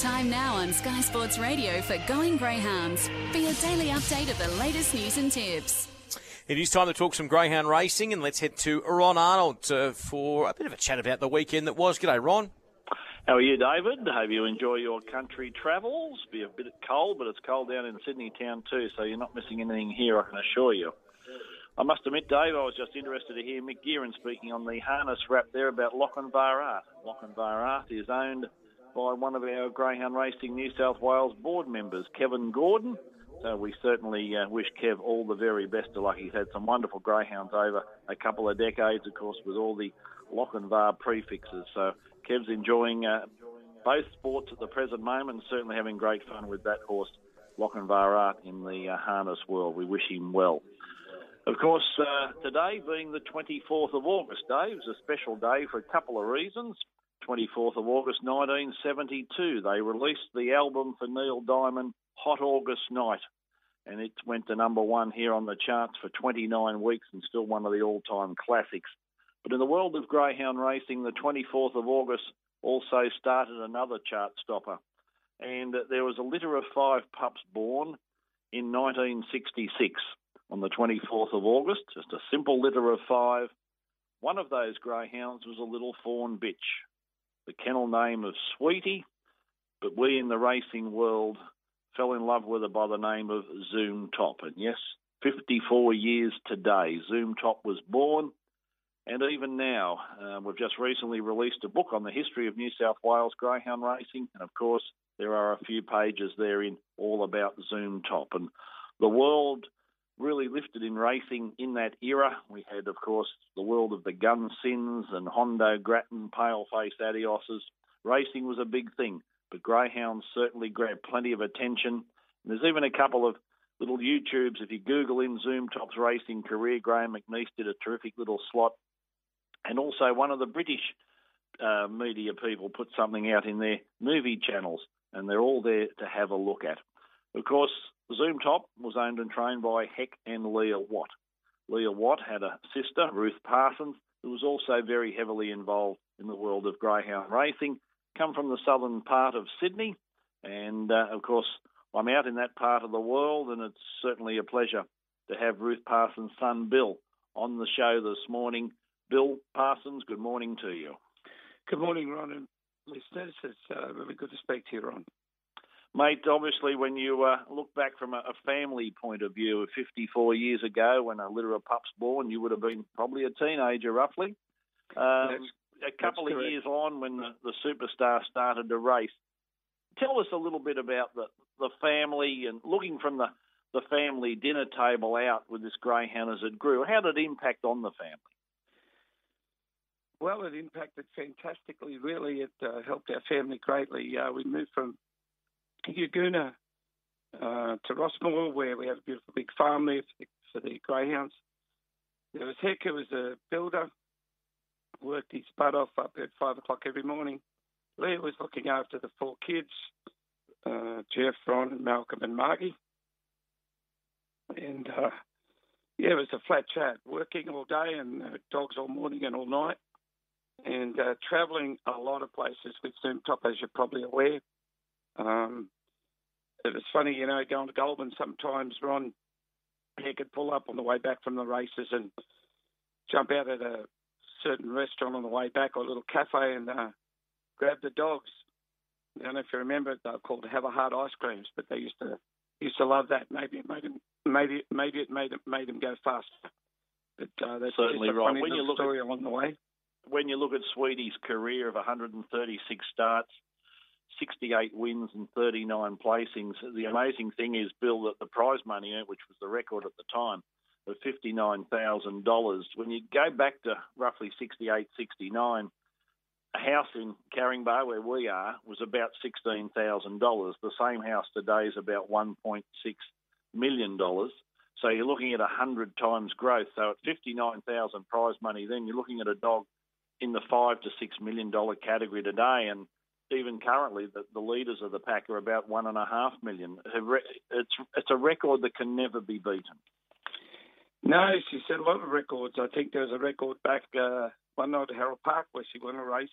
Time now on Sky Sports Radio for Going Greyhounds for your daily update of the latest news and tips. It is time to talk some greyhound racing, and let's head to Ron Arnold uh, for a bit of a chat about the weekend that was. G'day, Ron. How are you, David? Hope you enjoy your country travels. Be a bit cold, but it's cold down in Sydney town too, so you're not missing anything here, I can assure you. I must admit, Dave, I was just interested to hear Mick Gearin speaking on the harness wrap there about Lochinvar Art. Lochinvar Art is owned by one of our Greyhound Racing New South Wales board members, Kevin Gordon. So we certainly uh, wish Kev all the very best of luck. He's had some wonderful greyhounds over a couple of decades, of course, with all the lock and Lochinvar prefixes. So Kev's enjoying uh, both sports at the present moment and certainly having great fun with that horse, Lock Lochinvar Art, in the uh, harness world. We wish him well. Of course, uh, today being the 24th of August, Dave, is a special day for a couple of reasons. 24th of August 1972, they released the album for Neil Diamond, Hot August Night, and it went to number one here on the charts for 29 weeks and still one of the all-time classics. But in the world of greyhound racing, the 24th of August also started another chart stopper, and there was a litter of five pups born in 1966 on the 24th of August, just a simple litter of five. One of those greyhounds was a little fawn bitch, the kennel name of Sweetie, but we in the racing world fell in love with her by the name of Zoom Top. And yes, 54 years today, Zoom Top was born. And even now, uh, we've just recently released a book on the history of New South Wales greyhound racing. And of course, there are a few pages therein all about Zoom Top. And the world really lifted in racing in that era. We had, of course, the world of the Gun Sins and Hondo Grattan, Paleface Adioses. Racing was a big thing, but greyhounds certainly grabbed plenty of attention. And there's even a couple of little YouTubes. If you Google in Zoom Top's racing career, Graham McNeese did a terrific little slot. And also, one of the British uh, media people put something out in their movie channels, and they're all there to have a look at. Of course, Zoom Top was owned and trained by Hec and Leah Watt. Leah Watt had a sister, Ruth Parsons, who was also very heavily involved in the world of greyhound racing, come from the southern part of Sydney. And uh, of course, I'm out in that part of the world, and it's certainly a pleasure to have Ruth Parsons' son, Bill, on the show this morning. Bill Parsons, good morning to you. Good morning, Ron and listeners. It's uh, really good to speak to you, Ron. Mate, obviously, when you uh, look back from a, a, family point of view, 54 years ago, when a litter of pups born, you would have been probably a teenager, roughly. Um, a couple of years on, when the, the superstar started to race, tell us a little bit about the, the family and looking from the, the family dinner table out with this greyhound as it grew. How did it impact on the family? Well, it impacted fantastically. Really, it uh, helped our family greatly. Uh, we moved from Yagoona uh, to Rossmore, where we have a beautiful big farm there for the, for the greyhounds. There was Hec, who was a builder, worked his butt off up at five o'clock every morning. Lee was looking after the four kids, uh, Jeff, Ron, Malcolm, and Margie. And uh, yeah, it was a flat chat, working all day and uh, dogs all morning and all night, and uh, travelling a lot of places with Zoom Top, as you're probably aware. Um, it was funny, you know, going to Goulburn sometimes, Ron, he could pull up on the way back from the races and jump out at a certain restaurant on the way back or a little cafe and uh, grab the dogs. I don't know if you remember, they were called Have a Heart ice creams, but they used to used to love that. Maybe it made them, maybe maybe it made it made them go faster. But uh, that's certainly a right. Funny when you look story at, along the way, when you look at Sweetie's career of 136 starts, 68 wins and 39 placings. The amazing thing is, Bill, that the prize money, which was the record at the time, of $59,000. When you go back to roughly 68, 69, a house in Caringbah, where we are, was about $16,000. The same house today is about $1.6 million. So you're looking at 100 times growth. So at 59,000 prize money, then you're looking at a dog in the five to six million dollar category today, and even currently, the, the leaders of the pack are about one and a half million. It's it's a record that can never be beaten. No, she set a lot of records. I think there was a record back uh, one night at Harold Park where she won a race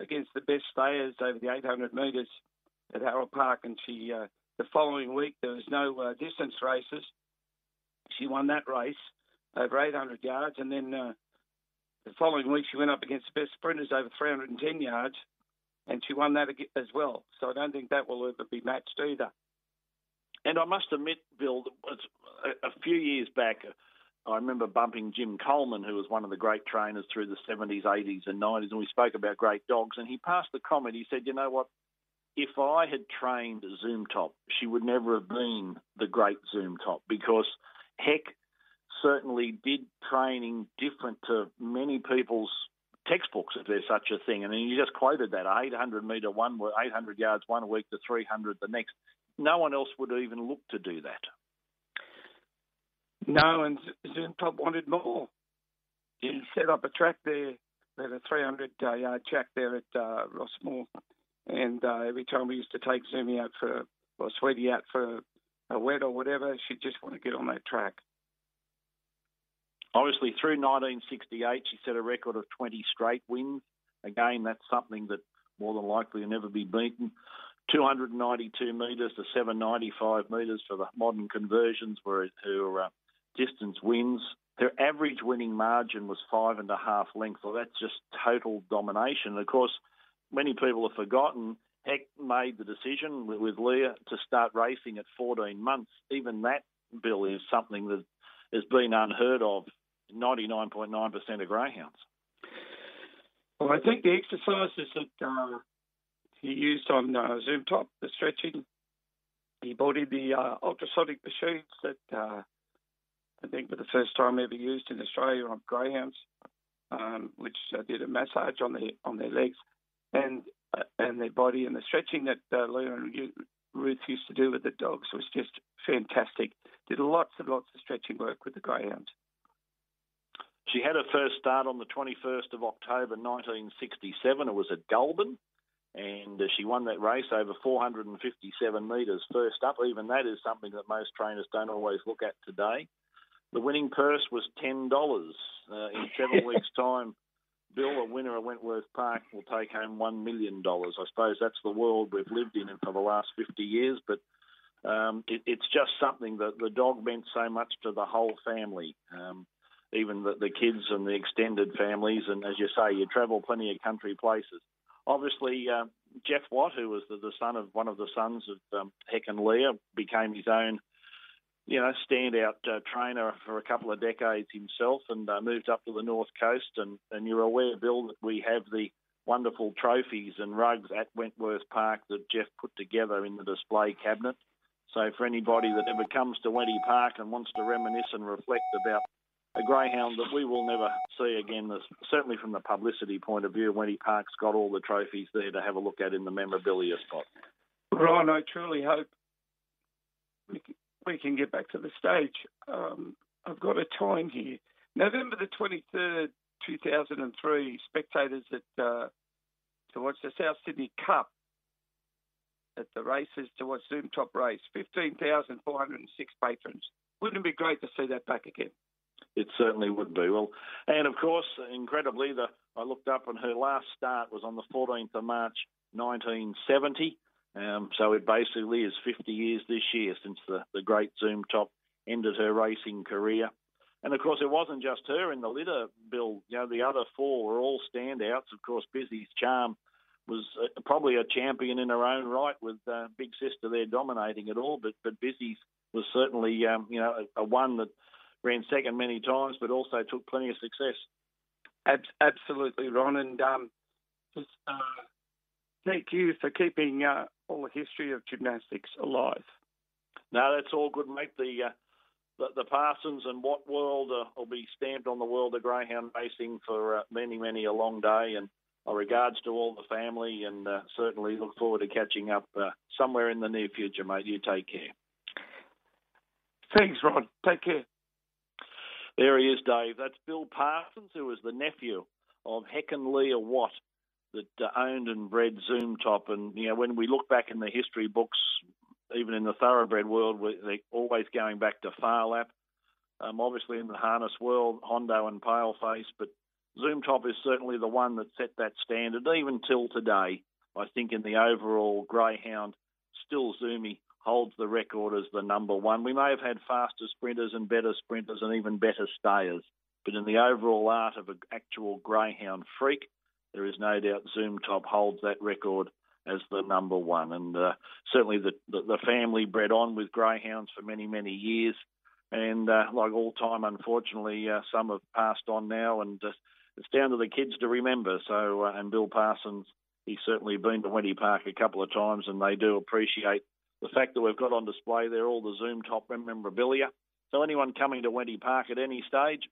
against the best stayers over the 800 metres at Harold Park, and she uh, the following week there was no uh, distance races. She won that race over 800 yards, and then uh, the following week she went up against the best sprinters over 310 yards, and she won that as well. So I don't think that will ever be matched either. And I must admit, Bill, a, a few years back, uh, I remember bumping Jim Coleman, who was one of the great trainers through the 70s, 80s, and 90s, and we spoke about great dogs. And he passed the comment. He said, "You know what? If I had trained Zoom Top, she would never have been the great Zoom Top because Hec certainly did training different to many people's textbooks, if there's such a thing. And you just quoted that 800 metre one, 800 yards one week to 300 the next. No one else would even look to do that. No, and Zoom Top wanted more. He set up a track there, at a 300 uh, yard track there at uh, Rossmore. And uh, every time we used to take Zoomy out for, or Sweetie out for a wet or whatever, she'd just want to get on that track. Obviously, through 1968, she set a record of 20 straight wins. Again, that's something that more than likely will never be beaten. 292 metres to 795 metres for the modern conversions were her uh, distance wins. Her average winning margin was five and a half lengths. Well, that's just total domination. Of course, many people have forgotten Hec made the decision with, with Leah to start racing at 14 months. Even that, Bill, is something that has been unheard of 99.9% of greyhounds. Well, I think the exercises that uh, he used on uh, Zoom Top, the stretching, he bought in the uh, ultrasonic machines that uh, I think were the first time ever used in Australia on greyhounds, um, which uh, did a massage on their on their legs and uh, and their body, and the stretching that uh, Leah and Ruth used to do with the dogs was just fantastic. Did lots and lots of stretching work with the greyhounds. She had her first start on the 21st of October 1967. It was at Goulburn, and uh, she won that race over 457 metres first up. Even that is something that most trainers don't always look at today. The winning purse was $10. Uh, in seven weeks' time, Bill, a winner at Wentworth Park, will take home $1 million. I suppose that's the world we've lived in for the last 50 years, but um, it, it's just something that the dog meant so much to the whole family. Um, even the, the kids and the extended families. And as you say, you travel plenty of country places. Obviously, uh, Jeff Watt, who was the, the, son of one of the sons of um, Hec and Leah, became his own, you know, standout uh, trainer for a couple of decades himself, and uh, moved up to the north coast. And, and you're aware, Bill, that we have the wonderful trophies and rugs at Wentworth Park that Jeff put together in the display cabinet. So for anybody that ever comes to Wenty Park and wants to reminisce and reflect about a greyhound that we will never see again. Certainly from the publicity point of view, Wenty Park's got all the trophies there to have a look at in the memorabilia spot. Ryan, I truly hope we can, we can get back to the stage. Um, I've got a time here. November the 23rd, 2003, spectators at uh, to watch the South Sydney Cup at the races to watch Zoom Top race. 15,406 patrons. Wouldn't it be great to see that back again? It certainly would be. Well, and of course, incredibly, the I looked up and her last start was on the 14th of March 1970. Um, so it basically is 50 years this year since the, the great Zoom Top ended her racing career. And of course, it wasn't just her in the litter, Bill. You know, the other four were all standouts. Of course, Busy's Charm was uh, probably a champion in her own right, with uh, Big Sister there dominating it all. But but Busy's was certainly um, you know a, a one that ran second many times, but also took plenty of success. absolutely, Ron, and um, just uh, thank you for keeping uh, all the history of gymnastics alive. No, that's all good, mate. The uh, the, the, Parsons and Watt world uh, will be stamped on the world of greyhound racing for uh, many, many a long day. And our regards to all the family, and uh, certainly look forward to catching up somewhere in the near future, mate. You take care. Thanks, Ron. Take care. There he is, Dave. That's Bill Parsons, who was the nephew of Hec and Leah Watt that uh, owned and bred Zoom Top. And, you know, when we look back in the history books, even in the thoroughbred world, they're always going back to Phar Lap. Um, obviously, in the harness world, Hondo and Paleface, but Zoom Top is certainly the one that set that standard, even till today. I think in the overall greyhound still Zoomy holds the record as the number one. We may have had faster sprinters and better sprinters and even better stayers, but in the overall art of an actual greyhound freak, there is no doubt Zoom Top holds that record as the number one. And uh, certainly the, the, the, family bred on with greyhounds for many, many years. And uh, like all time, unfortunately, uh, some have passed on now, and uh, it's down to the kids to remember. So, uh, and Bill Parsons, he's certainly been to Wenty Park a couple of times, and they do appreciate the fact that we've got on display there all the Zoom Top memorabilia. So anyone coming to Wenty Park at any stage,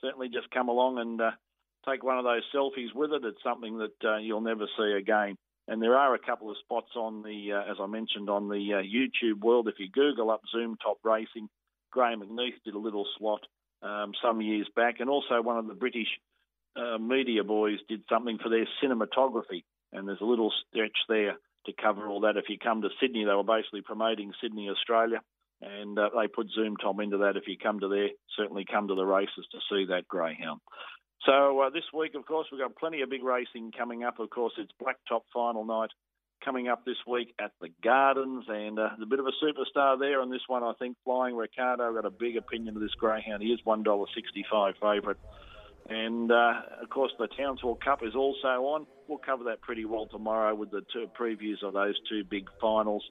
certainly just come along and uh, take one of those selfies with it. It's something that uh, you'll never see again. And there are a couple of spots on the, uh, as I mentioned, on the uh, YouTube world. If you Google up Zoom Top Racing, Graham McNeath did a little slot um, some years back, and also one of the British uh, media boys did something for their cinematography. And there's a little stretch there to cover all that. If you come to Sydney, they were basically promoting Sydney, Australia, and uh, they put Zoom Top into that. If you come to there, certainly come to the races to see that greyhound. So uh, this week, of course, we've got plenty of big racing coming up. Of course, it's Blacktop final night coming up this week at the Gardens, and uh, a bit of a superstar there on this one, I think. Flying Ricardo got a big opinion of this greyhound. He is one dollar sixty-five favourite, and uh, of course the Townsville Cup is also on. We'll cover that pretty well tomorrow with the two previews of those two big finals.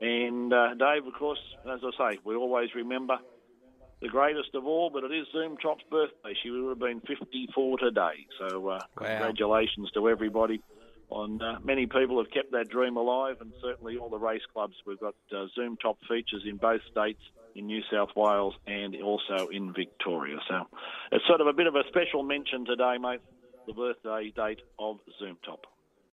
And uh, Dave, of course, as I say, we always remember the greatest of all, but it is Zoom Top's birthday. She would have been 54 today. So uh, wow. congratulations to everybody. On uh, many people have kept that dream alive, and certainly all the race clubs. We've got uh, Zoom Top features in both states, in New South Wales and also in Victoria. So it's sort of a bit of a special mention today, mate. The birthday date of Zoom Top.